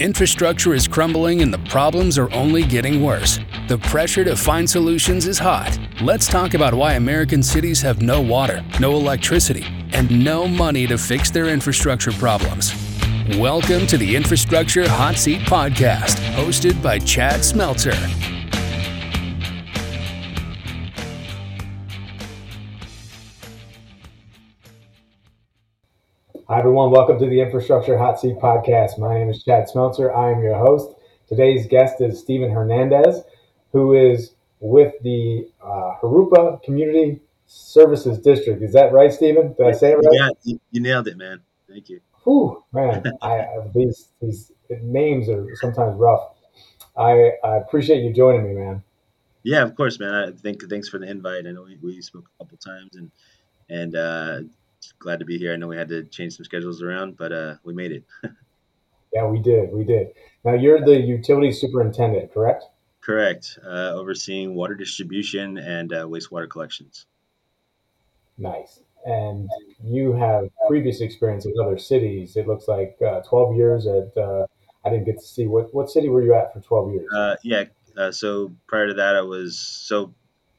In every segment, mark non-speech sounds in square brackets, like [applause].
Infrastructure is crumbling and the problems are only getting worse. The pressure to find solutions is hot. Let's talk about why American cities have no water, no electricity, and no money to fix their infrastructure problems. Welcome to the Infrastructure Hot Seat Podcast, hosted by Chad Smeltzer. Hi, everyone. Welcome to the Infrastructure Hot Seat Podcast. My name is Chad Smeltzer. I am your host. Today's guest is Steven Hernandez, who is with the uh, Jurupa Community Services District. Is that right, Steven? Did I say it right? Yeah, you, you nailed it, man. Thank you. Whew, man, I, these these names are sometimes rough. I, I appreciate you joining me, man. Yeah, of course, man. I think thanks for the invite. I know we, we spoke a couple times, and and uh, glad to be here. I know we had to change some schedules around, but uh, we made it. [laughs] yeah, we did. We did. Now you're the utility superintendent, correct? Correct. Uh, overseeing water distribution and uh, wastewater collections. Nice. And you have previous experience in other cities. It looks like uh, 12 years at. Uh, I didn't get to see what what city were you at for 12 years? Uh, yeah. so prior to that, I was so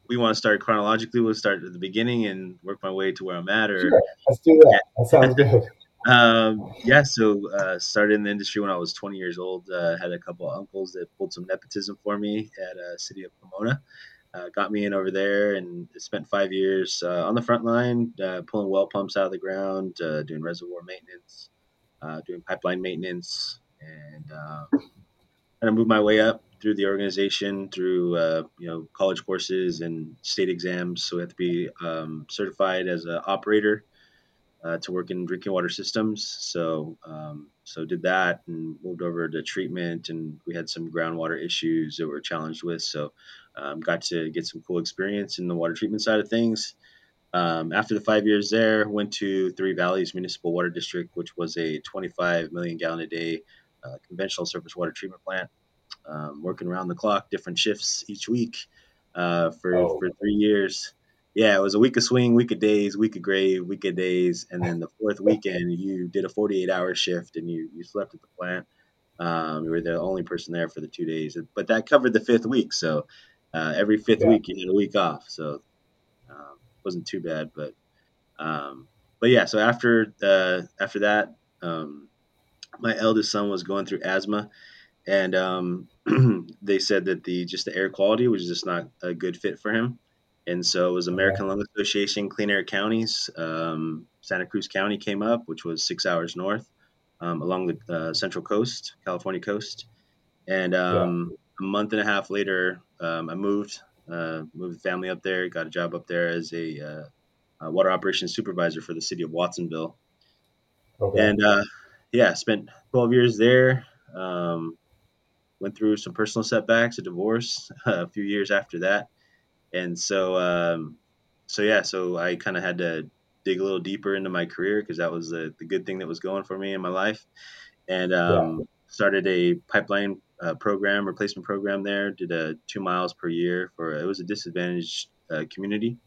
we want to start chronologically. We'll start at the beginning and work my way to where I'm at. Or sure. let's do that. That sounds good. um, yeah, so uh, started in the industry when I was 20 years old. Uh, had a couple of uncles that pulled some nepotism for me at uh, City of Pomona. Uh, got me in over there and spent five years uh, on the front line, uh, pulling well pumps out of the ground, uh, doing reservoir maintenance, doing pipeline maintenance, and um, kind of moved my way up through the organization through uh, you know college courses and state exams. So we have to be um, certified as an operator uh, to work in drinking water systems. So um, so did that and moved over to treatment, and we had some groundwater issues that we're challenged with. So um, got to get some cool experience in the water treatment side of things. Um, after the five years there, went to Three Valleys Municipal Water District, which was a 25 million gallon a day uh, conventional surface water treatment plant um, working around the clock, different shifts each week uh, for oh. for three years. Yeah, it was a week of swing, week of days, week of gray, week of days, and then the fourth weekend you did a 48 hour shift and you you slept at the plant. Um, you were the only person there for the two days, but that covered the fifth week. So uh, every fifth yeah. week you had a week off, so um, wasn't too bad. But um, but yeah, so after the after that, um, my eldest son was going through asthma, and um, [clears throat] they said that the just the air quality was just not a good fit for him. And so it was American Lung Association Clean Air Counties. Um, Santa Cruz County came up, which was six hours north um, along the uh, Central Coast, California coast. And um, yeah. a month and a half later, um, I moved, uh, moved the family up there, got a job up there as a, uh, a water operations supervisor for the city of Watsonville. Okay. And uh, yeah, spent 12 years there. Um, went through some personal setbacks, a divorce [laughs] a few years after that, and so um, so yeah, so I kind of had to dig a little deeper into my career because that was the, the good thing that was going for me in my life, and um, yeah. started a pipeline uh, program, replacement program there. Did a two miles per year for it was a disadvantaged uh, community,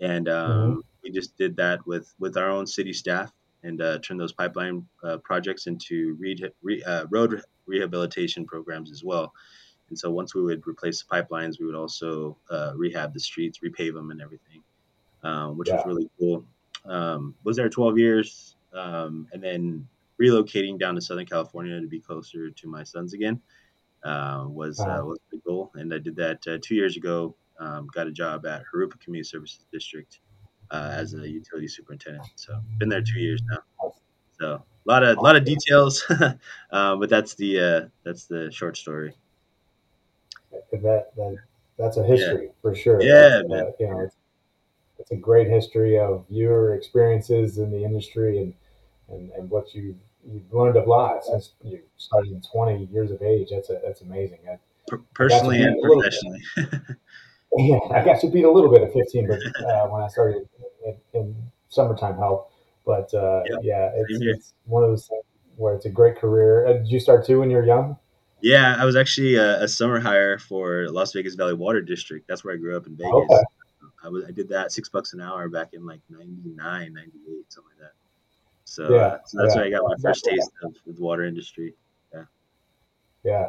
and um, mm-hmm. we just did that with with our own city staff and uh, turned those pipeline uh, projects into re- re- uh, road rehabilitation programs as well. And so once we would replace the pipelines, we would also uh, rehab the streets, repave them, and everything, um, which yeah. was really cool. Um, was there 12 years, um, and then relocating down to Southern California to be closer to my sons again uh, was uh, was the goal. And I did that uh, two years ago. Um, got a job at Jurupa Community Services District uh, as a utility superintendent. So been there two years now. So a lot of a lot of details, [laughs] uh, but that's the uh, that's the short story. That, that that's a history yeah. for sure. Yeah, uh, you know, it's, it's, a great history of your experiences in the industry and and, and what you you've learned a lot since you started 20 years of age. That's a, that's amazing. I, personally and professionally. [laughs] [laughs] yeah, I got to beat a little bit at 15, but uh, when I started in, in summertime help, but uh, yep. yeah, it's, it's, one of those things where it's a great career. Uh, did you start too when you were young? Yeah, I was actually a, a, summer hire for Las Vegas Valley Water District. That's where I grew up in Vegas. Okay. I, was, I did that six bucks an hour back in like 99, 98, something like that. So, yeah, uh, so that's yeah. where I got my first taste of the water industry. Yeah. Yeah,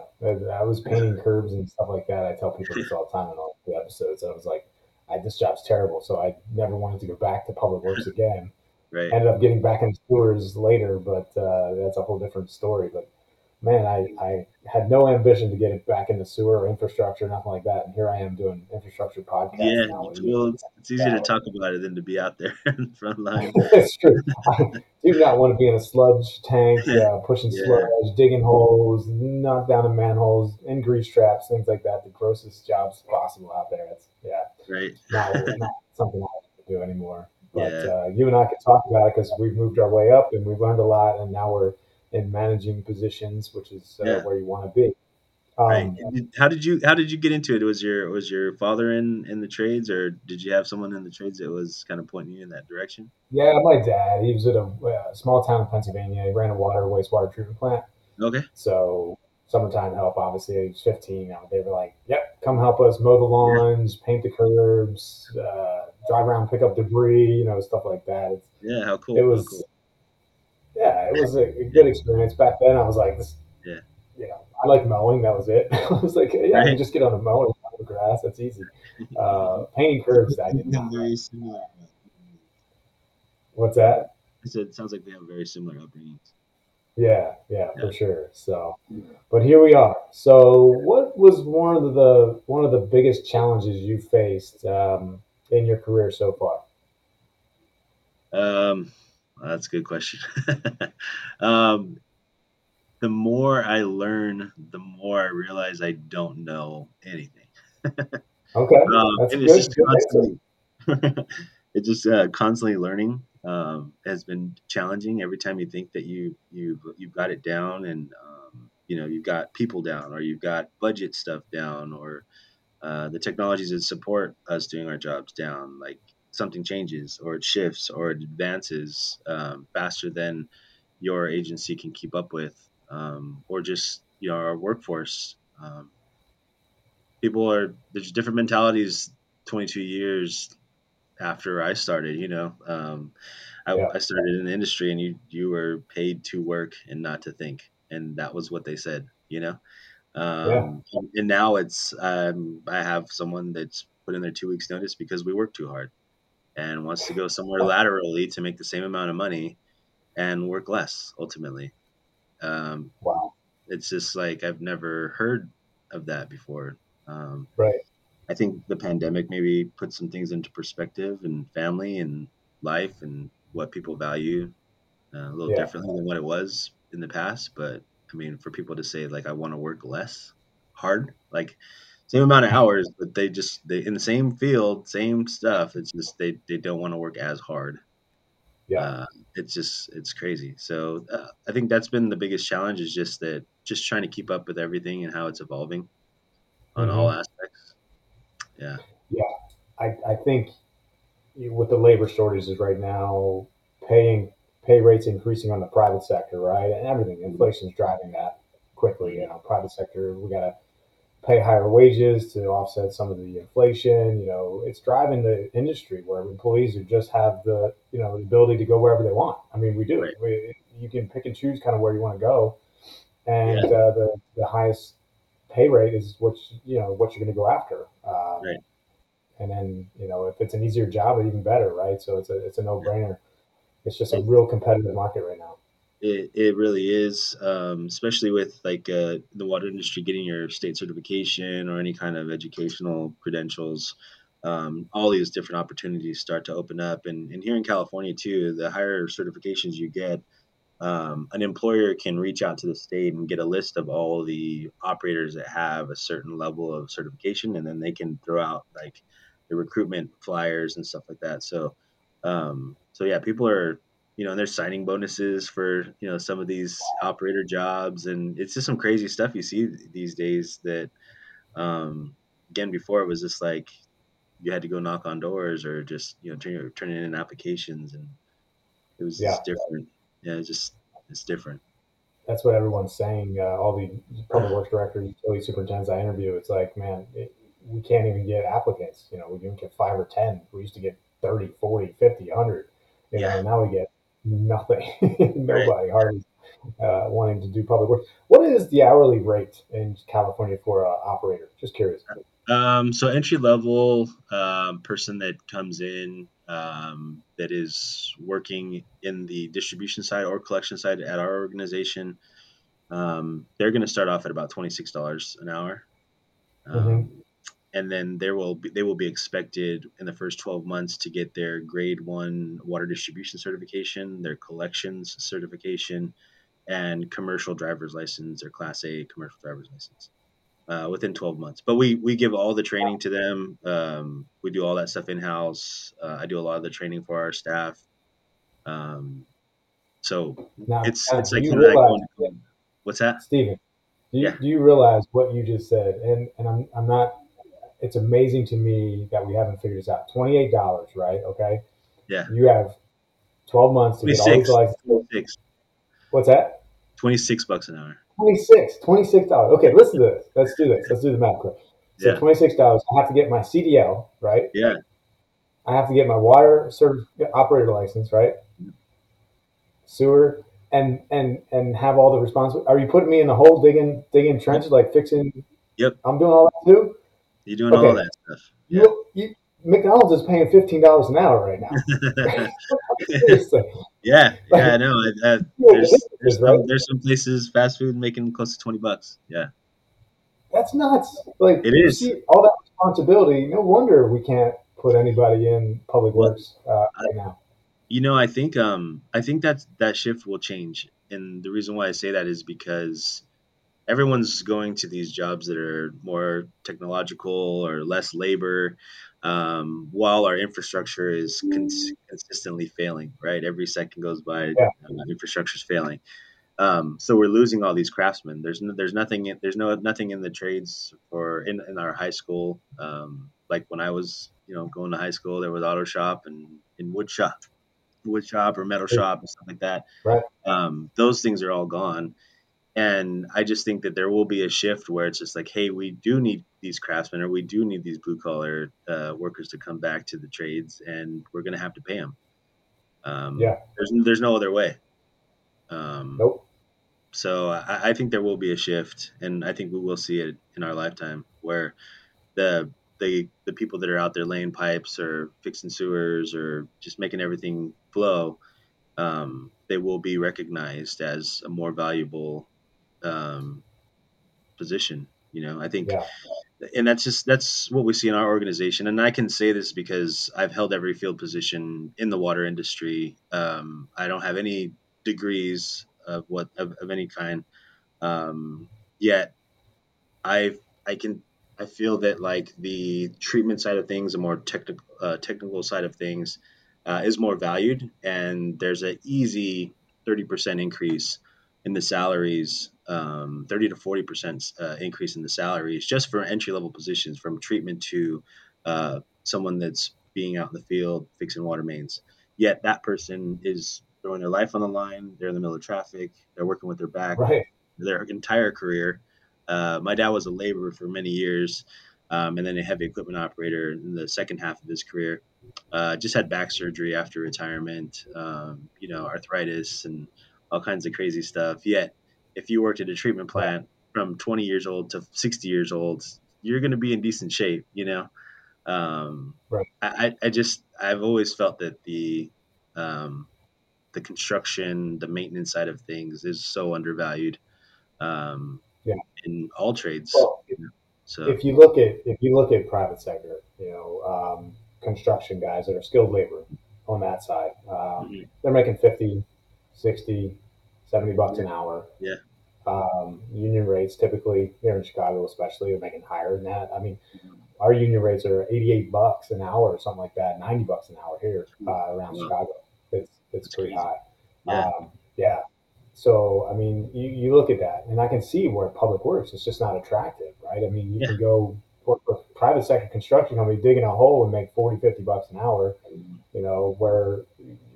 I was painting curbs and stuff like that. I tell people this [laughs] all the time in all the episodes. I was like, I, this job's terrible, so I never wanted to go back to public works [laughs] again. Right. Ended up getting back in sewers later, but uh, that's a whole different story. But man, I, I had no ambition to get it back into sewer or infrastructure, nothing like that. And here I am doing infrastructure podcast. Yeah, well, it's, it's easier to talk about it than to be out there [laughs] in the front line. [laughs] it's true. I do not want to be in a sludge tank, [laughs] uh, pushing Yeah. sludge, digging holes, knock down in manholes, in grease traps, things like that. The grossest jobs possible out there. It's yeah, Right. not, not something I want to do anymore. But Yeah. uh, you and I can talk about it because we've moved our way up and we've learned a lot, and now we're in managing positions, which is uh, Yeah. where you want to be. Um, Right. Did- How did you How did you get into it? Was your Was your father in in the trades, or did you have someone in the trades that was kind of pointing you in that direction? Yeah, my dad, he was at a uh, small town in Pennsylvania. He ran a water wastewater treatment plant. Okay. So summertime help, obviously, age 15. They were like, "Yep, come help us mow the lawns, paint the curbs, uh, drive around, pick up debris, you know, stuff like that." It's, Yeah. How cool. it was, cool. yeah, it was a, a good experience back then. I was like, this, Yeah. you know, I like mowing. That was it. [laughs] I was like, yeah, I Right. can just get on the mower and mow the grass. That's easy. Uh, painting curbs, I [laughs] did not. very similar. What's that? I said, it sounds like we have very similar upbringings. Yeah, yeah, Yeah. for sure. So, but here we are. So, what was one of the one of the biggest challenges you faced um, in your career so far? Um, that's a good question. [laughs] um, the more I learn, the more I realize I don't know anything. Okay, [laughs] Um, that's good. it's just constantly, [laughs] it's just uh, constantly learning um, has been challenging. Every time you think that you you've you've got it down, and um, you know you've got people down, or you've got budget stuff down, or uh, the technologies that support us doing our jobs down, like something changes, or it shifts, or it advances um, faster than your agency can keep up with, um, or just you know our workforce. Um, people are there's different mentalities 22 years after I started, you know. Um, I, Yeah. I started in the industry and you you were paid to work and not to think. And that was what they said, you know. Um, and now it's um, I have someone that's put in their two weeks notice because we work too hard and wants to go somewhere laterally to make the same amount of money and work less ultimately. Um, Wow, it's just like I've never heard of that before. Um, right? I think the pandemic maybe put some things into perspective and family and life and what people value uh, a little Yeah. differently than what it was in the past. But I mean, for people to say like I want to work less hard, like same amount of hours, but they just they in the same field, same stuff. It's just they they don't want to work as hard. Yeah, Uh, it's just it's crazy. So uh, I think that's been the biggest challenge is just that just trying to keep up with everything and how it's evolving on all aspects. Yeah. Yeah, I, I think with the labor shortages right now, paying pay rates increasing on the private sector, right, and everything, inflation's driving that quickly. You know, private sector, we got to pay higher wages to offset some of the inflation. You know, it's driving the industry where employees who just have the you know the ability to go wherever they want. I mean, we do. Right. We, you can pick and choose kind of where you want to go, and uh, the the highest pay rate is what you you know what you're going to go after. Um, Right. And then you know if it's an easier job, even better, right? So it's a it's a no brainer. It's just a real competitive market right now. It, it really is, um, especially with like uh, the water industry getting your state certification or any kind of educational credentials. Um, all these different opportunities start to open up, and, and here in California too, the higher certifications you get, um, an employer can reach out to the state and get a list of all the operators that have a certain level of certification, and then they can throw out like the recruitment flyers and stuff like that. So, um, so yeah, people are you know, and there's signing bonuses for you know some of these operator jobs, and it's just some crazy stuff you see these days. That um, again, before it was just like you had to go knock on doors or just you know turn turning in applications, and it was Yeah. just different. Yeah, it's just it's different. That's what everyone's saying. Uh, all the public works directors, utility superintendents I interview, it's like, man, it, we can't even get applicants. You know, we don't get five or 10. We used to get 30, 40, 50, 100. You Yeah. know, now we get nothing. [laughs] Nobody, hardly. uh, wanting to do public work. What is the hourly rate in California for an operator? Just curious. Um, so entry level um, person that comes in um, that is working in the distribution side or collection side at our organization, um, they're going to start off at about twenty six dollars an hour. Um, mm-hmm and then there will be, they will be expected in the first 12 months to get their grade one water distribution certification, their collections certification, and commercial driver's license or class A commercial driver's license uh, within 12 months. But we, we give all the training to them. Um, we do all that stuff in house. Uh, I do a lot of the training for our staff. Um, so now, it's, it's like, realize, what's that? Steven, do you, yeah. do you realize what you just said? And, and I'm, I'm not it's amazing to me that we haven't figured this out. Twenty eight dollars, right? Okay. Yeah. You have twelve months to 26, get all these licenses. 26. What's that? Twenty six bucks an hour. 26 $26. Okay, listen to this. Let's do this. Let's do the math quick. So yeah. $26. I have to get my CDL, right? Yeah. I have to get my water service operator license, right? Sewer and and and have all the responsibility. Are you putting me in the hole digging digging trenches like fixing? Yep. I'm doing all that too. You're doing okay. all that stuff. Yeah. You, you, McDonald's is paying fifteen dollars an hour right now. [laughs] yeah, yeah, I know. Uh, [laughs] there's there's, some, there's some places fast food making close to twenty bucks. Yeah, that's nuts. Like it is all that responsibility. No wonder we can't put anybody in public works uh, right now. You know, I think um, I think that that shift will change, and the reason why I say that is because everyone's going to these jobs that are more technological or less labor um, while our infrastructure is cons- consistently failing right? Every second goes by yeah. uh, infrastructure is failing. Um, so we're losing all these craftsmen. There's no, there's nothing in, there's no nothing in the trades or in, in our high school. Um, like when i was you know going to high school there was auto shop and in wood shop wood shop or metal shop and stuff like that. Right. Um, those things are all gone and I just think that there will be a shift where it's just like, hey, we do need these craftsmen or we do need these blue collar uh, workers to come back to the trades, and we're going to have to pay them. Um, yeah, there's there's no other way. Um, nope. So I, I, think there will be a shift, and I think we will see it in our lifetime where the the the people that are out there laying pipes or fixing sewers or just making everything flow, um, they will be recognized as a more valuable um, position. You know, I think, yeah. and that's just that's what we see in our organization. And I can say this because I've held every field position in the water industry. Um, I don't have any degrees of what of, of any kind, um, yet I I can I feel that like the treatment side of things, the more technical uh, technical side of things, uh, is more valued, and there's an easy thirty percent increase in the salaries um, 30 to 40 percent uh, increase in the salaries just for entry level positions from treatment to uh, someone that's being out in the field fixing water mains. Yet that person is throwing their life on the line. They're in the middle of traffic. They're working with their back right. their entire career. Uh, my dad was a laborer for many years, um, and then a heavy equipment operator in the second half of his career. Uh, just had back surgery after retirement, um, you know, arthritis and all kinds of crazy stuff. Yet if you worked at a treatment plant from 20 years old to 60 years old, you're going to be in decent shape, you know? Um, right. I, I just, I've always felt that the, um, the construction, the maintenance side of things is so undervalued. Um, yeah. in all trades. Well, you know? So if you look at, if you look at private sector, you know, um, construction guys that are skilled labor on that side, um, mm-hmm. they're making 50, 60, 70 bucks yeah. an hour. Yeah. Um, union rates typically here in Chicago, especially, are making higher than that. I mean, mm-hmm. our union rates are 88 bucks an hour or something like that, 90 bucks an hour here uh, around yeah. Chicago. It's, it's That's pretty crazy. high. Yeah. Um, yeah. So, I mean, you, you look at that, and I can see where public works is just not attractive, right? I mean, you yeah. can go work for a private sector construction company digging a hole and make 40, 50 bucks an hour, mm-hmm. you know, where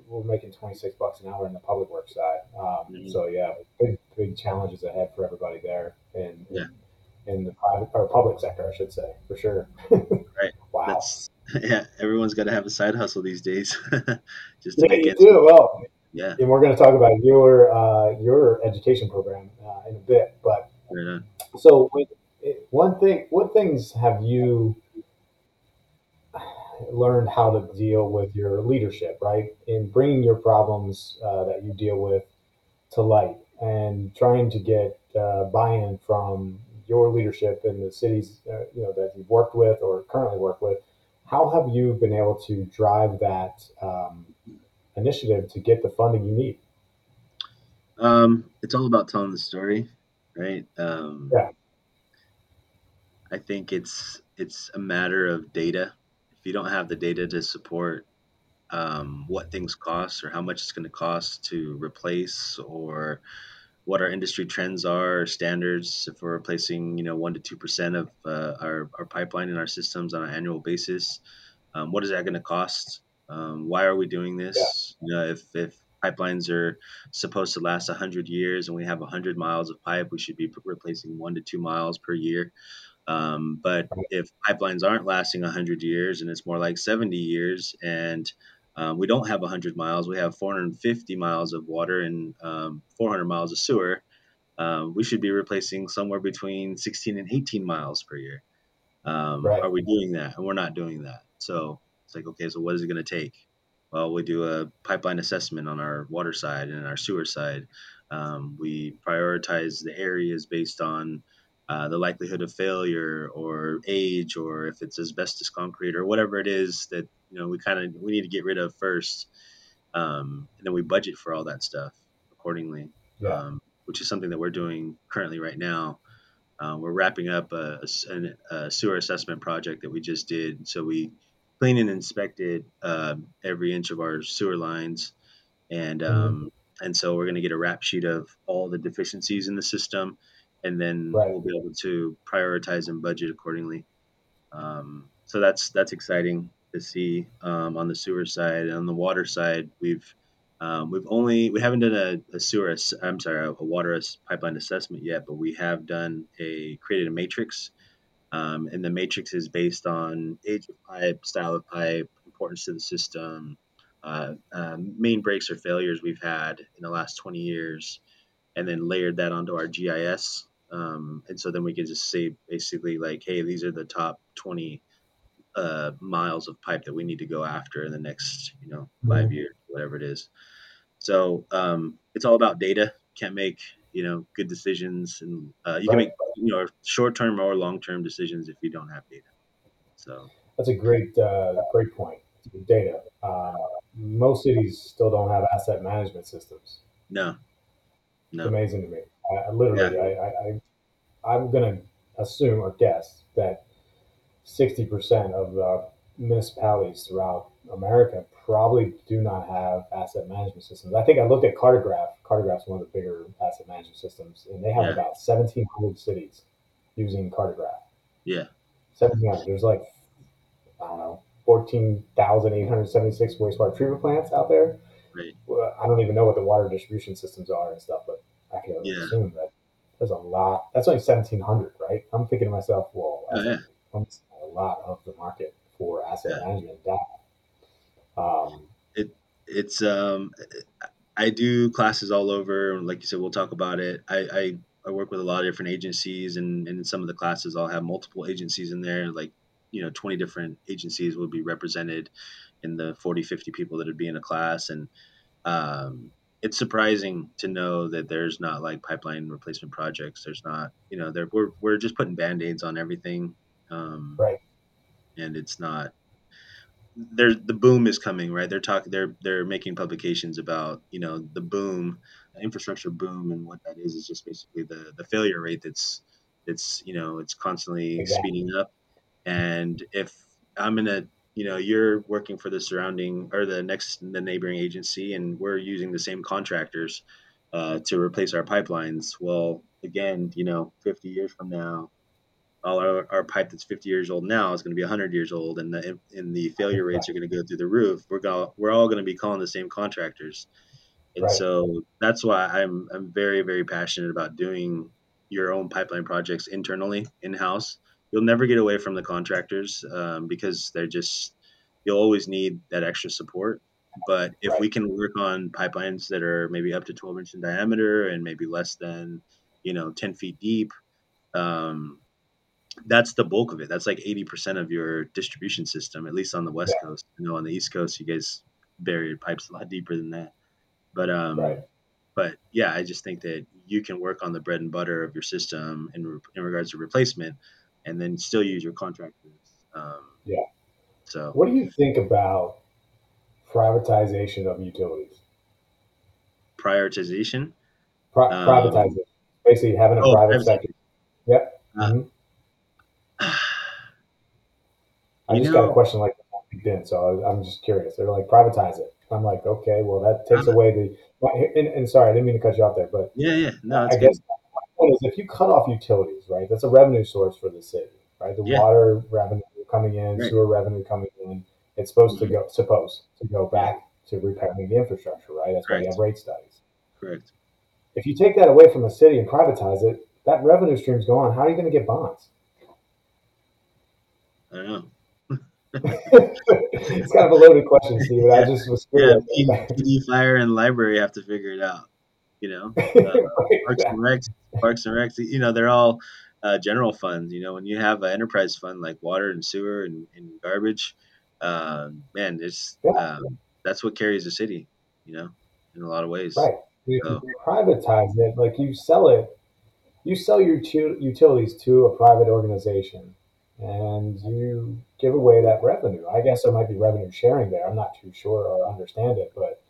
we're making 26 bucks an hour in the public work side. Um, mm-hmm. So yeah, big big challenges ahead for everybody there in yeah. in, the private or public sector, I should say, for sure. [laughs] right. Wow. That's, [laughs] yeah, everyone's got to have a side hustle these days. [laughs] Just to yeah, you do. Well, Yeah. And we're going to talk about your uh, your education program uh, in a bit. But Right so one thing, what things have you learned how to deal with your leadership, right? In bringing your problems uh, that you deal with to light and trying to get uh, buy-in from your leadership in the cities, uh, you know, that you've worked with or currently work with. How have you been able to drive that um, initiative to get the funding you need? Um, it's all about telling the story, right? Um, yeah. I think it's it's a matter of data. If you don't have the data to support um, what things cost or how much it's going to cost to replace or what our industry trends are, or standards, if we're replacing, you know, one to two percent of uh, our, our pipeline in our systems on an annual basis, um, what is that going to cost? Um, why are we doing this? Yeah. You know, if if pipelines are supposed to last 100 years and we have 100 miles of pipe, we should be replacing one to two miles per year. Um, but if pipelines aren't lasting 100 years and it's more like 70 years and um, we don't have 100 miles. We have 450 miles of water and um, 400 miles of sewer. Um, we should be replacing somewhere between 16 and 18 miles per year. Um, right. Are we doing that? And we're not doing that. So it's like, okay, so what is it going to take? Well, we do a pipeline assessment on our water side and our sewer side. Um, we prioritize the areas based on uh, the likelihood of failure or age or if it's asbestos concrete or whatever it is that you know we kind of we need to get rid of first um, and then we budget for all that stuff accordingly yeah. um, which is something that we're doing currently right now uh, we're wrapping up a, a, a, sewer assessment project that we just did so we cleaned and inspected uh, every inch of our sewer lines and mm-hmm. um, and so we're going to get a wrap sheet of all the deficiencies in the system and then right. we'll be able to prioritize and budget accordingly um, so that's that's exciting to see um, on the sewer side. And on the water side, we've um, we've only we haven't done a, a sewer I'm sorry a, a water pipeline assessment yet, but we have done a created a matrix, um, and the matrix is based on age of pipe, style of pipe, importance to the system, uh, uh, main breaks or failures we've had in the last 20 years, and then layered that onto our GIS. Um, and so then we can just say basically like, hey, these are the top 20 uh, miles of pipe that we need to go after in the next, you know, 5 mm-hmm. years, whatever it is. So um, it's all about data. Can't make you know good decisions, and uh, you right. can make you know short term or long term decisions if you don't have data. So that's a great uh, great point. Data. Uh, most cities still don't have asset management systems. No, no. It's amazing to me. I, literally, yeah. I, I, I, I'm gonna assume or guess that 60% of the municipalities throughout America probably do not have asset management systems. I think I looked at Cartegraph. Cartegraph's one of the bigger asset management systems, and they have yeah. about 1,700 cities using Cartegraph. Yeah. 1,700. There's like, I don't know, 14,876 wastewater treatment plants out there. Right. I don't even know what the water distribution systems are and stuff, but Yeah. that there's a lot. That's only 1,700, right? I'm thinking to myself, well, oh, yeah lot of the market for asset yeah. management data. Um, it it's um, I do classes all over. Like you said, we'll talk about it. I, I, I work with a lot of different agencies, and, and in some of the classes, I'll have multiple agencies in there. Like you know, 20 different agencies will be represented in the 40, 50 people that would be in a class, and um, it's surprising to know that there's not like pipeline replacement projects. There's not, you know, there we're we're just putting band aids on everything. Um, right and it's not there's the boom is coming right they're talking they're they're making publications about you know the boom infrastructure boom and what that is is just basically the the failure rate that's it's you know it's constantly exactly. speeding up and if i'm in a you know you're working for the surrounding or the next the neighboring agency and we're using the same contractors uh, to replace our pipelines. Well again you know 50 years from now all our, our pipe that's 50 years old now is going to be 100 years old and the, and the failure rates are going to go through the roof. We're going we're all going to be calling the same contractors. And right. so that's why i'm i'm very very passionate about doing your own pipeline projects internally in-house you'll never get away from the contractors um, because they're just you'll always need that extra support But if Right. we can work on pipelines that are maybe up to 12 inch in diameter and maybe less than, you know, 10 feet deep, um, that's the bulk of it. That's like 80% of your distribution system, at least on the West Yeah. Coast. You know, on the East Coast, you guys bury your pipes a lot deeper than that. But um, Right. but yeah, I just think that you can work on the bread and butter of your system in, in regards to replacement, and then still use your contractors. Um, Yeah. So What do you think about privatization of utilities? prioritization. Pri- Um, privatization, basically having a oh, private sector. Yep. Uh, Mhm. [sighs] I just got a question like LinkedIn, so I, I'm just curious. They're like privatize it. I'm like, okay, well that takes Uh, away the. And, and sorry, I didn't mean to cut you off there, but Yeah, yeah, no, I good. guess point is if you cut off utilities, right, that's a revenue source for the city, right? The Yeah. water revenue coming in, Right. sewer revenue coming in. It's supposed Mhm. to go supposed to go back to repairing the infrastructure, right? That's why you have rate studies. Correct. If you take that away from the city and privatize it, that revenue stream's gone. How are you going to get bonds? I don't know. [laughs] it's kind of a loaded question, Steve. I [laughs] just was Yeah, curious. P- PD, fire, and library have to figure it out. You know, [laughs] uh, Parks and Recs, Parks and Recs. You know, they're all uh, general funds. You know, when you have an enterprise fund like water and sewer and, and garbage, um, man, it's Yeah. um, that's what carries the city. You know, in a lot of ways. Right. If So- you privatize it, like you sell it, you sell your tu- utilities to a private organization and you give away that revenue. I guess there might be revenue sharing there. I'm not too sure or understand it, but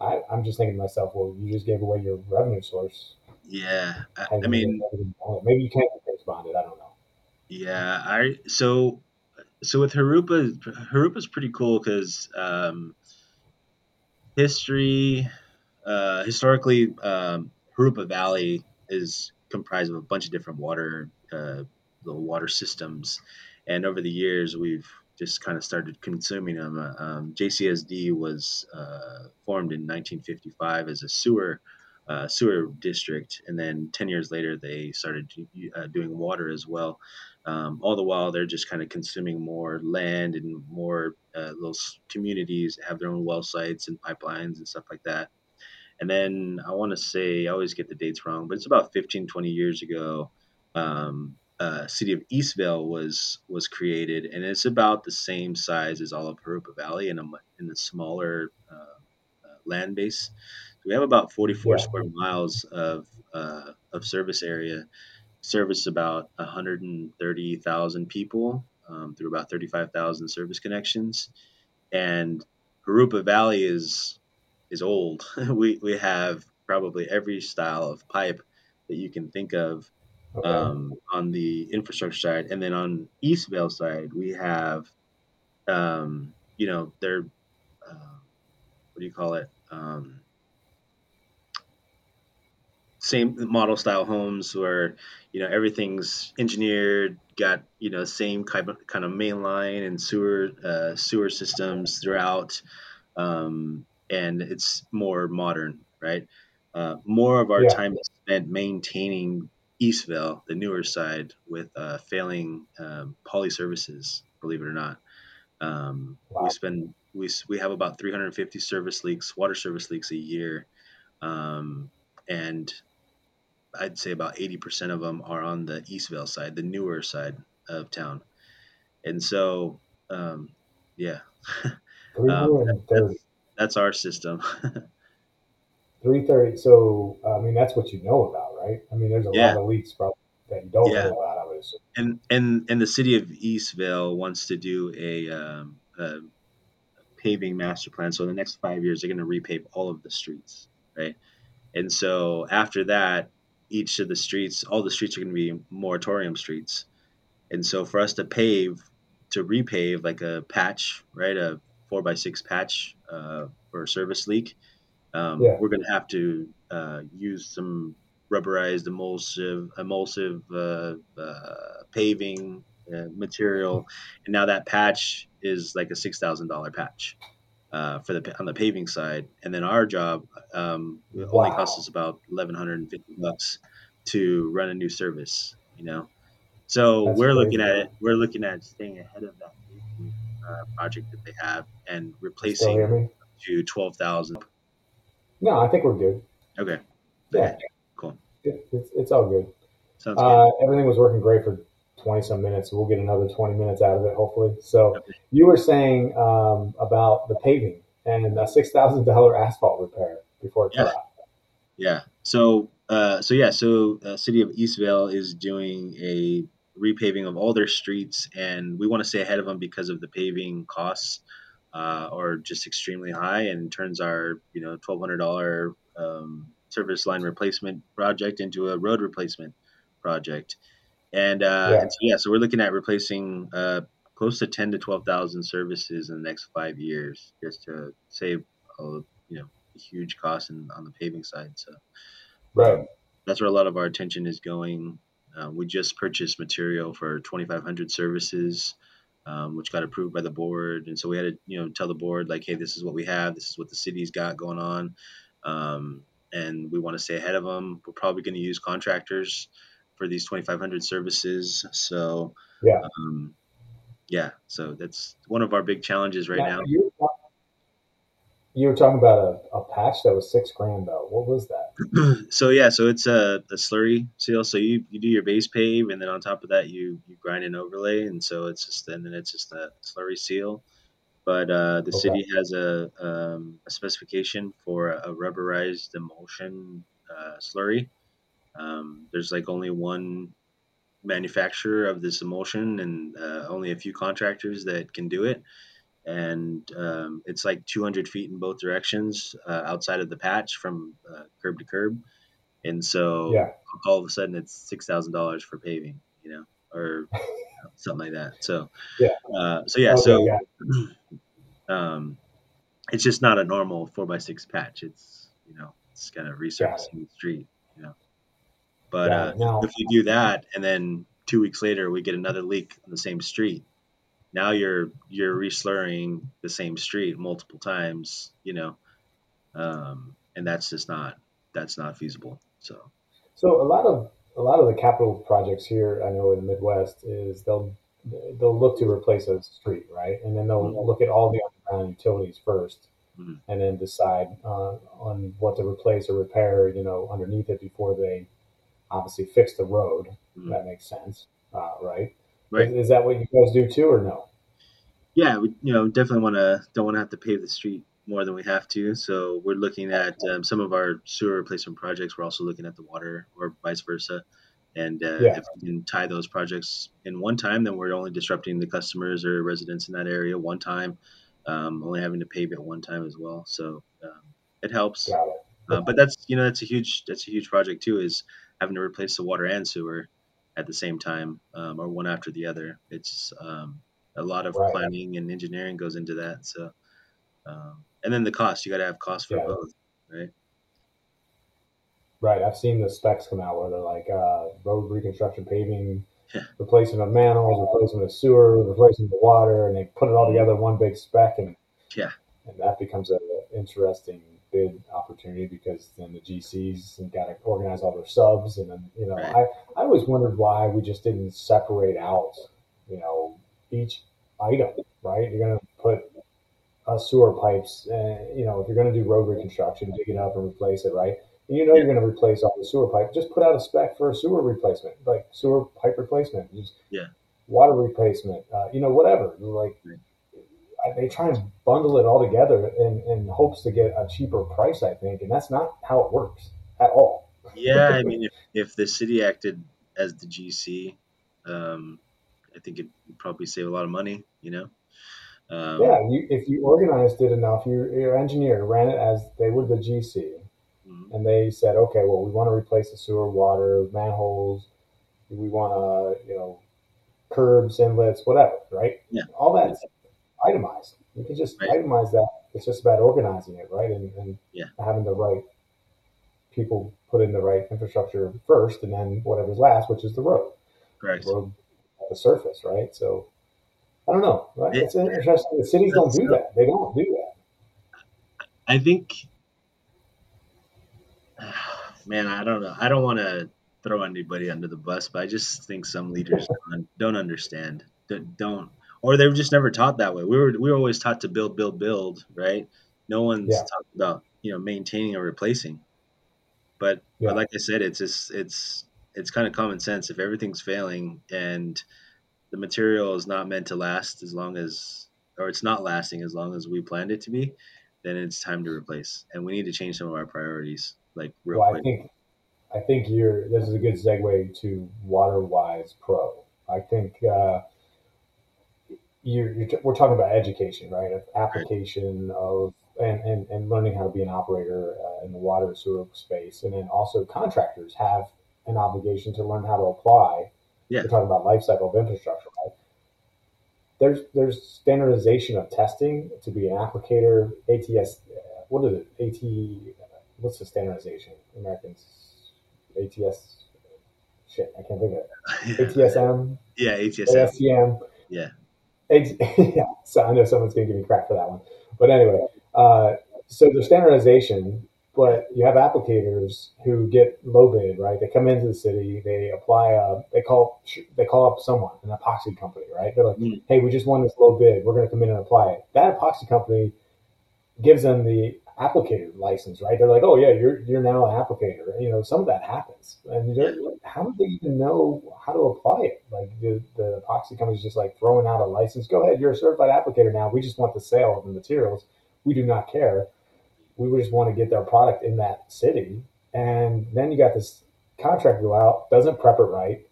I, I'm just thinking to myself, well, you just gave away your revenue source. Yeah, I, I mean, get everything bonded? maybe you can't get things bonded. I don't know. Yeah, I so so with Jurupa, Jurupa's pretty cool because um, history, uh, historically, um, Jurupa Valley is comprised of a bunch of different water, uh, little water systems, and over the years we've just kind of started consuming them. Uh, Um, JCSD was uh, formed in 1955 as a sewer. Uh, sewer district, and then 10 years later, they started uh, doing water as well. Um, all the while, they're just kind of consuming more land and more uh, little communities have their own well sites and pipelines and stuff like that. And then I want to say, I always get the dates wrong, but it's about 15, 20 years ago. Um, uh, city of Eastvale was was created, and it's about the same size as all of Jurupa Valley in a in a smaller uh, uh, land base. So we have about 44 Yeah. square miles of uh, of service area, service about 130,000 people um, through about 35,000 service connections, and Jurupa Valley is is old. [laughs] we we have probably every style of pipe that you can think of Okay. um, on the infrastructure side, and then on Eastvale side, we have, um, you know, they're uh, what do you call it? Um, same model style homes where you know everything's engineered, got you know same kind of kind of main line and sewer uh, sewer systems throughout, um, and it's more modern, right? Uh, more of our Yeah. time is spent maintaining Eastvale, the newer side, with uh, failing um, poly services. Believe it or not, um, Wow. we spend we we have about 350 service leaks, water service leaks a year, um, and I'd say about 80% of them are on the Eastvale side, the newer side of town, and so um, yeah, [laughs] um, hundred and thirty. that's our system. [laughs] 330. So, I mean, that's what you know about, right? I mean, there's a Yeah. lot of leaks probably that don't Yeah. know about, I would assume. and and and the city of Eastvale wants to do a, um, a paving master plan. So in the next five years, they're going to repave all of the streets, right? And so after that, each of the streets, all the streets are going to be moratorium streets. And so for us to pave, to repave like a patch, right, a four by six patch uh, for a service leak, um, Yeah. we're going to have to uh, use some rubberized emulsive emulsive uh, uh, paving uh, material, and now that patch is like a six thousand dollar patch uh, for the on the paving side, and then our job um, it only costs us about eleven hundred and fifty bucks to run a new service. You know, so That's we're crazy. looking at it. We're looking at staying ahead of that uh, project that they have and replacing to twelve thousand. No, I think we're good. Okay. Yeah. Okay, Cool. It, it's, it's all good. Sounds good. Uh, everything was working great for 20 some minutes. We'll get another 20 minutes out of it, hopefully. So, Okay. you were saying um, about the paving and a $6,000 asphalt repair before it Yeah. Yeah. So, uh, so yeah. So, uh, city of Eastvale is doing a repaving of all their streets, and we want to stay ahead of them because of the paving costs uh, are just extremely high, and turns our you know twelve hundred dollar um, service line replacement project into a road replacement project. And, uh, Yeah. and so, yeah, so we're looking at replacing uh, close to ten to twelve thousand services in the next five years, just to save a, you know a huge cost in, on the paving side. So Right. that's where a lot of our attention is going. Uh, we just purchased material for 2,500 services, um, which got approved by the board, and so we had to, you know, tell the board like, hey, this is what we have, this is what the city's got going on, um, and we want to stay ahead of them. We're probably going to use contractors for these 2,500 services, so Yeah. um, yeah, so that's one of our big challenges right now. You, you were talking about a, a patch that was six grand, though. What was that? [clears throat] so yeah, so it's a, a slurry seal. So you, you do your base pave, and then on top of that, you you grind an overlay, and so it's just and then it's just a slurry seal. But uh, the Okay. city has a, um, a specification for a rubberized emulsion uh, slurry. Um, there's like only one manufacturer of this emulsion, and uh, only a few contractors that can do it. And um, it's like 200 feet in both directions uh, outside of the patch from uh, curb to curb. And so Yeah. all of a sudden it's six thousand dollars for paving, you know, or [laughs] something like that. So Yeah. uh, so yeah, Okay, so got [clears throat] um, it's just not a normal four by six patch. It's you know it's kind of resurfacing the street, you know. But uh. Now- if you do that and then two weeks later we get another leak on the same street, now you're you're reslurring the same street multiple times, you know, um, and that's just not that's not feasible. So So a lot of a lot of the capital projects here, I know in the Midwest, is they'll they'll look to replace a street, right? And then they'll Mhm. look at all the underground utilities 1st Mhm. and then decide uh, on what to replace or repair, you know, underneath it before they obviously fix the road. Mhm. That makes sense, uh, right? Right. Is, is that what you guys do too, or no? yeah, we you know definitely want to don't want to have to pave the street more than we have to. So we're looking at um, some of our sewer replacement projects. We're also looking at the water or vice versa. And uh, Yeah. if we can tie those projects in one time, then we're only disrupting the customers or residents in that area one time, um, only having to pave it one time as well. So um, it helps. It. Uh, but that's you know that's a huge that's a huge project too is having to replace the water and sewer at the same time um, or one after the other. It's um, a lot of Right. planning and engineering goes into that. So um, and then the cost you got to have cost for Yeah. both, right? Right. I've seen the specs come out where they're like uh, road reconstruction, paving, Yeah. replacement of manholes, replacement of sewer, replacement of water, and they put it all together in one big spec, and Yeah. and that becomes an interesting bid opportunity because then the GCs got to organize all their subs, and then you know Right. I I always wondered why we just didn't separate out you know each item. Right. You're gonna put uh, sewer pipes, uh, you know, if you're going to do road reconstruction, dig it up and replace it, right? You know you're going to replace all the sewer pipe. Just put out a spec for a sewer replacement, like sewer pipe replacement, just Yeah. water replacement, uh, you know, whatever. Like. I- they try and bundle it all together in, in hopes to get a cheaper price, I think, and that's not how it works at all. Yeah, I [laughs] mean, if, if the city acted as the GC, um, I think it'd probably save a lot of money. You know. Um, Yeah, you, if you organized it enough, your, your engineer ran it as they were the GC, mhm, and they said, okay, well, we want to replace the sewer, water, manholes, we want to, you know, curbs, inlets, whatever, right? Yeah. All that's itemized. You can just Right. itemize that. It's just about organizing it, right? And, and Yeah. having the right people put in the right infrastructure first, and then whatever's last, which is the road, Correct. the road at the surface, right? So I don't know. Right? It- It's interesting. The cities don't do That's- that. They don't do that. I think, [sighs] man, I don't know. I don't want to throw anybody under the bus, but I just think some leaders don't, understand. Don't, don't, or they were just never taught that way. We were we were always taught to build, build, build, right? No one's yeah. talking about you know maintaining or replacing. But yeah. but like I said, it's just it's it's kind of common sense. If everything's failing and the material is not meant to last as long as or it's not lasting as long as we planned it to be, then it's time to replace. And we need to change some of our priorities, like real well, quick. I think I think you're. This is a good segue to WaterWise Pro. I think uh, you're, you're we're talking about education, right? Of application right. of and, and, and learning how to be an operator uh, in the water sewer space, and then also contractors have an obligation to learn how to apply. Yeah. We're talking about life cycle of infrastructure, right? There's there's standardization of testing to be an applicator. ATS, uh, what is it? AT, what's the standardization? Americans, ATS. Shit, I can't think of it. [laughs] ATSM. Yeah, ATSM. ASTM. Yeah. [laughs] yeah. So I know someone's gonna give me crap for that one, but anyway, uh, so the standardization but you have applicators who get low bid, right? They come into the city, they apply a, they call they call up someone, an epoxy company, right? They're like, mm. hey, we just won this low bid, we're going to come in and apply it. That epoxy company gives them the applicator license, right? They're like, oh yeah, you're you're now an applicator. You know, some of that happens, and how do they even know how to apply it? Like the the epoxy company's just like throwing out a license. Go ahead, you're a certified applicator now. We just want the sale of the materials. We do not care we just want to get their product in that city. And then you got this contract go out, doesn't prep it right,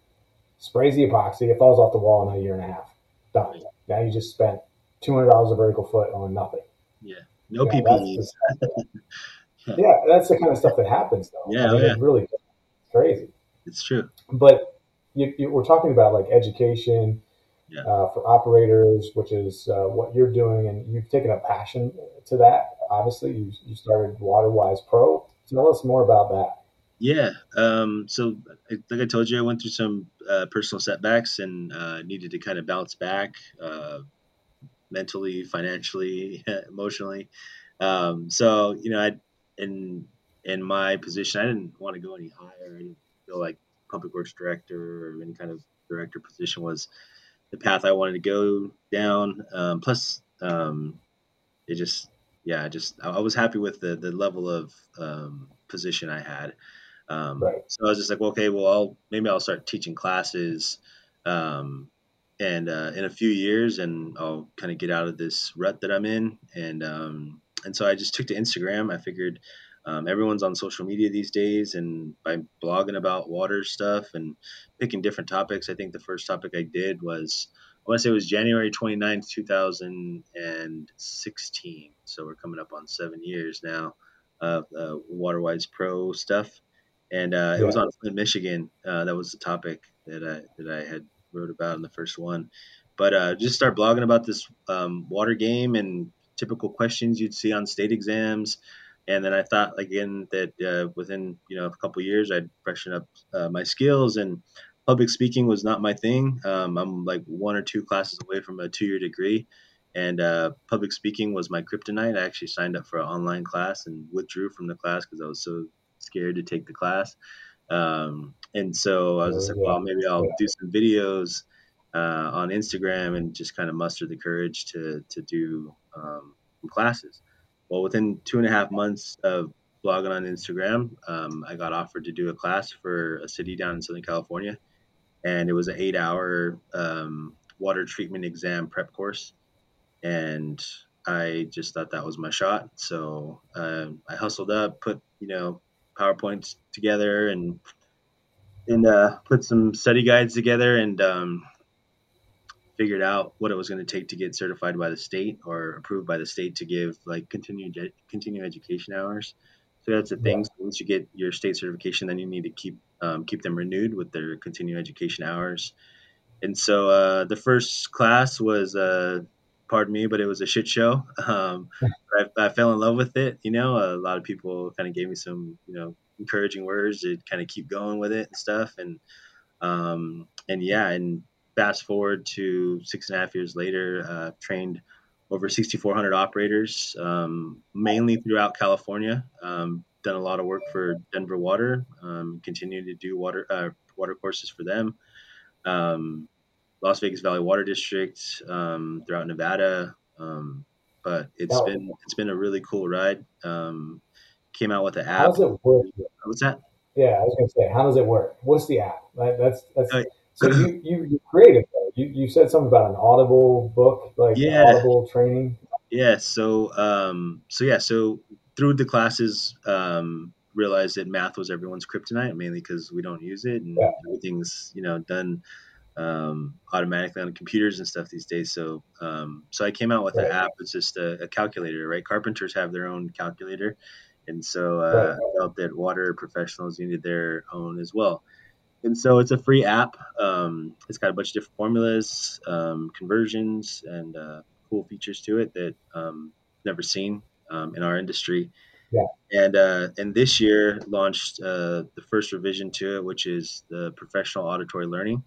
sprays the epoxy, it falls off the wall in a year and a half. Done. Now you just spent two hundred dollars a vertical foot on nothing. Yeah. No yeah, PPE. That's [laughs] yeah, that's the kind of stuff that happens though. Yeah, I mean, oh, yeah. it's really crazy. It's true. But you, you, we're talking about like education, yeah. uh, for operators, which is uh, what you're doing, and you've taken a passion to that. Obviously, you, you started WaterWise Pro. Tell us more about that. Yeah. Um, so, like I told you, I went through some uh, personal setbacks and uh, needed to kind of bounce back uh, mentally, financially, [laughs] emotionally. Um, so, you know, I in in my position, I didn't want to go any higher. I didn't feel like public works director or any kind of director position was the path I wanted to go down. Um, plus, um, it just, yeah, I just, I was happy with the, the level of um, position I had. Um, right. So I was just like, well, okay, well, I'll, maybe I'll start teaching classes um, and uh, in a few years and I'll kind of get out of this rut that I'm in. And, um, and so I just took to Instagram. I figured, um, everyone's on social media these days, and by blogging about water stuff and picking different topics, I think the first topic I did was I want to say it was January 29th, 2016. So we're coming up on seven years now of uh, WaterWise Pro stuff. And uh, yeah. it was on Flint, Michigan. Uh, that was the topic that I, that I had wrote about in the first one. But uh, just start blogging about this um, water game and typical questions you'd see on state exams. And then I thought again that uh, within you know a couple years I'd freshen up uh, my skills and public speaking was not my thing. Um, I'm like one or two classes away from a two year degree, and uh, public speaking was my kryptonite. I actually signed up for an online class and withdrew from the class because I was so scared to take the class. Um, and so I was just like, well, maybe I'll do some videos uh, on Instagram and just kind of muster the courage to to do um, classes. Well, within two and a half months of blogging on Instagram, um, I got offered to do a class for a city down in Southern California, and it was an eight-hour um, water treatment exam prep course, and I just thought that was my shot. So uh, I hustled up, put you know PowerPoints together, and and uh, put some study guides together, and um, figured out what it was going to take to get certified by the state or approved by the state to give like continuing continuing education hours. So that's the thing. So once you get your state certification, then you need to keep um, keep them renewed with their continuing education hours. And so uh, the first class was, uh, pardon me, but it was a shit show. [laughs] Um, I, I, fell in love with it. You know, a lot of people kind of gave me some, you know, encouraging words to kind of keep going with it and stuff. And um, and yeah, and fast forward to six and a half years later, uh, trained over 6,400 operators, um, mainly throughout California. Um, done a lot of work for Denver Water, um, continue to do water uh, water courses for them. Um, Las Vegas Valley Water District um, throughout Nevada, um, but it's Oh. been it's been a really cool ride. Um, came out with the How app. does it work? What's that? Yeah, I was gonna say, how does it work? What's the app? That, that's that's Uh, so you [clears throat] you you created though. You you said something about an Audible book, like Yeah. Audible training. Yeah. So um, so yeah. So through the classes, um, realized that math was everyone's kryptonite, mainly because we don't use it and Yeah. everything's you know done um, automatically on computers and stuff these days. So um, so I came out with an app. It's just a, a calculator, right? Carpenters have their own calculator, and so uh. I felt that water professionals needed their own as well. And so it's a free app. Um, it's got a bunch of different formulas, um, conversions, and uh, cool features to it that um, never seen um, in our industry. Yeah. And uh, and this year launched uh, the first revision to it, which is the professional auditory learning.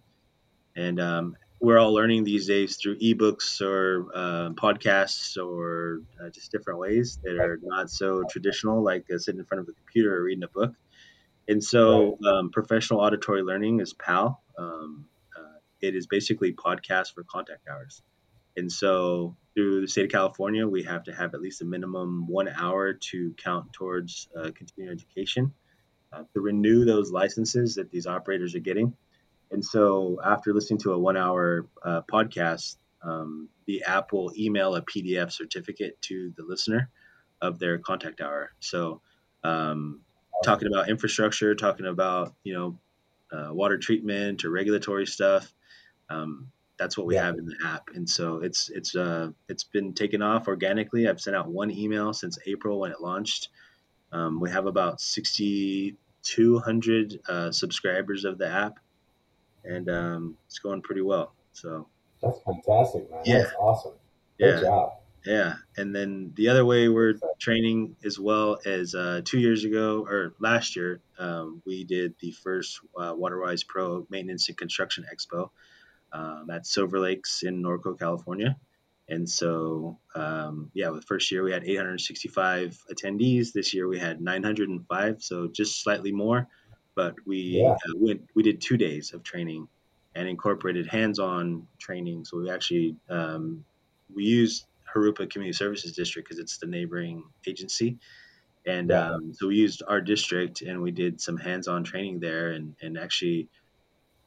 And um, we're all learning these days through ebooks or uh, podcasts or uh, just different ways that are not so traditional, like uh, sitting in front of a computer or reading a book. And so, um, professional auditory learning is PAL. Um, uh, it is basically podcast for contact hours. And so, through the state of California, we have to have at least a minimum one hour to count towards uh, continuing education uh, to renew those licenses that these operators are getting. And so, after listening to a one hour uh, podcast, um, the app will email a PDF certificate to the listener of their contact hour. So, um, talking about infrastructure, talking about you know uh, water treatment or regulatory stuff. Um, that's what we Yeah. have in the app, and so it's it's uh, it's been taken off organically. I've sent out one email since April when it launched. Um, we have about sixty two hundred uh, subscribers of the app, and um, it's going pretty well. So That's fantastic, man. Yeah. That's awesome. Great yeah, job. Yeah, and then the other way we're training as well as uh, two years ago or last year, um, we did the first uh, WaterWise Pro Maintenance and Construction Expo um, at Silver Lakes in Norco, California. And so, um, yeah, the first year we had 865 attendees. This year we had 905, so just slightly more. But we Yeah. uh, went, we did two days of training and incorporated hands-on training. So we actually um, we used Jurupa Community Services District because it's the neighboring agency. And Yeah. um, so we used our district and we did some hands-on training there and, and actually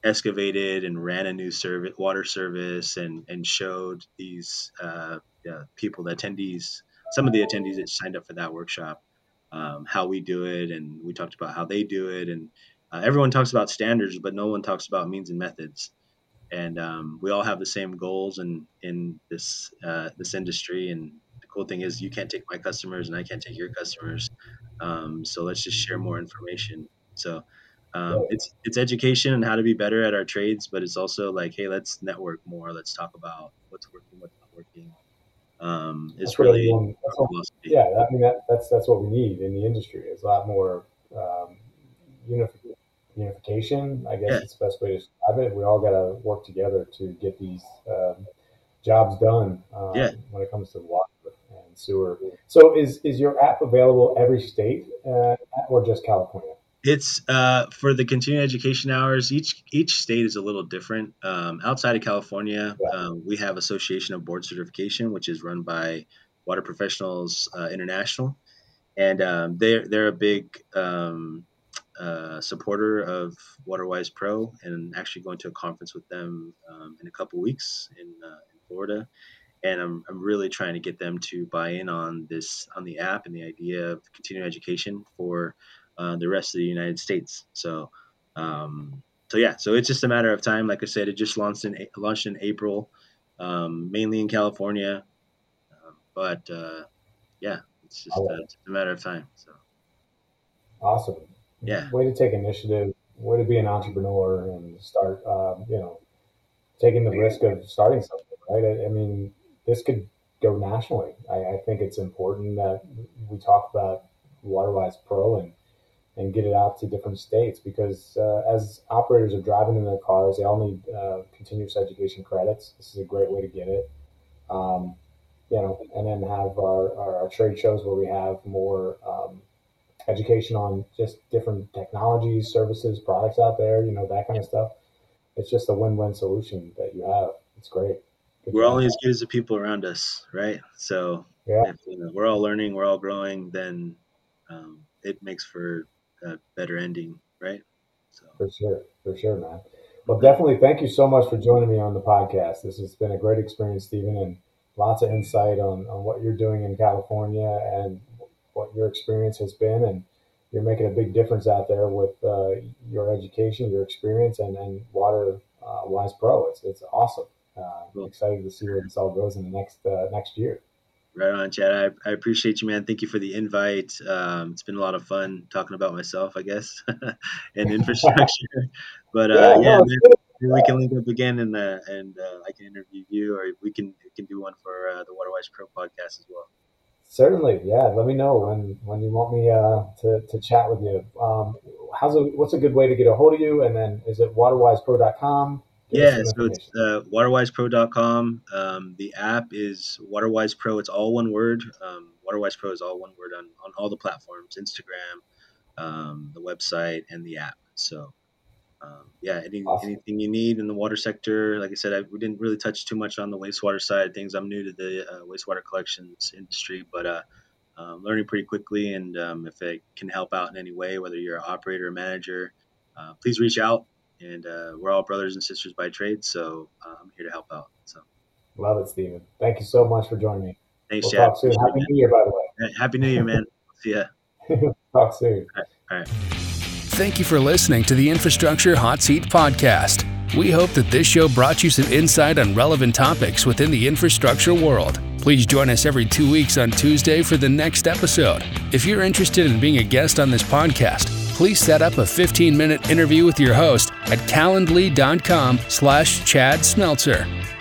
excavated and ran a new service, water service and, and showed these uh, yeah, people, the attendees, some of the attendees that signed up for that workshop, um, how we do it. And we talked about how they do it. And uh, everyone talks about standards, but no one talks about means and methods and um, we all have the same goals in in this uh, this industry. And the cool thing is, you can't take my customers, and I can't take your customers. Um, so let's just share more information. So um, it's it's education and how to be better at our trades, but it's also like, hey, let's network more. Let's talk about what's working, what's not working. Um, it's really everyone- yeah, I mean that, that's that's what we need in the industry. Is a lot more um, unif- unification. I guess Yeah. it's the best way to describe it. We all got to work together to get these um, jobs done. Um, Yeah. When it comes to water and sewer. So is is your app available every state uh, or just California? It's uh, for the continuing education hours. Each each state is a little different. Um, outside of California, Yeah. um, we have Association of Board Certification, which is run by Water Professionals uh, International, and um, they're they're a big um, uh, supporter of WaterWise Pro, and actually going to a conference with them um, in a couple weeks in, uh, in Florida. And I'm, I'm really trying to get them to buy in on this on the app and the idea of continuing education for uh, the rest of the United States. So, um, so yeah, so it's just a matter of time. Like I said, it just launched in launched in April, um, mainly in California, um, but uh, yeah, it's just uh, it's a matter of time. So Awesome. Yeah. Way to take initiative. Way to be an entrepreneur and start. Um, you know, taking the risk of starting something. Right. I, I mean, this could go nationally. I, I think it's important that we talk about WaterWise Pro and and get it out to different states because uh, as operators are driving in their cars, they all need uh, continuous education credits. This is a great way to get it. Um, you know, and then have our, our, our trade shows where we have more um, education on just different technologies, services, products out there, you know, that kind of stuff. It's just a win-win solution that you have. It's great. Good we're only as good as the people around us, right? So Yeah. If you know, we're all learning, we're all growing, then um, it makes for a better ending, right? So for sure, for sure, man. Well, definitely, thank you so much for joining me on the podcast. This has been a great experience, Steven, and lots of insight on, on what you're doing in California and what your experience has been. And you're making a big difference out there with uh, your education, your experience, and, and Water uh, Wise Pro. It's, it's awesome. Uh, cool. Excited to see where this all goes in the next uh, next year. Right on, Chad. I, I appreciate you, man. Thank you for the invite. Um, it's been a lot of fun talking about myself, I guess, [laughs] and infrastructure. [laughs] but uh, yeah, yeah maybe, we can link up again, and uh, and uh, I can interview you, or we can we can do one for uh, the WaterWise Pro podcast as well. Certainly, yeah. Let me know when when you want me uh, to to chat with you. Um, how's a what's a good way to get a hold of you? And then is it waterwisepro.com? Yeah, so it's uh, waterwisepro.com. Um, the app is Waterwise Pro. It's all one word. Um, Waterwise Pro is all one word on, on all the platforms Instagram, um, the website, and the app. So, um, yeah, any, awesome. anything you need in the water sector. Like I said, I, we didn't really touch too much on the wastewater side of things. I'm new to the uh, wastewater collections industry, but uh, um, learning pretty quickly. And um, if it can help out in any way, whether you're an operator or manager, uh, please reach out and uh, we're all brothers and sisters by trade. So uh, I'm here to help out. So love it, Steven. Thank you so much for joining me. Thanks, we'll Chad. Talk soon. Happy New Year, by the way. Happy New Year, man. See ya. [laughs] talk soon. All right. All right. Thank you for listening to the Infrastructure Hot Seat podcast. We hope that this show brought you some insight on relevant topics within the infrastructure world. Please join us every two weeks on Tuesday for the next episode. If you're interested in being a guest on this podcast, please set up a 15-minute interview with your host at calendly.com slash Chad Smeltzer.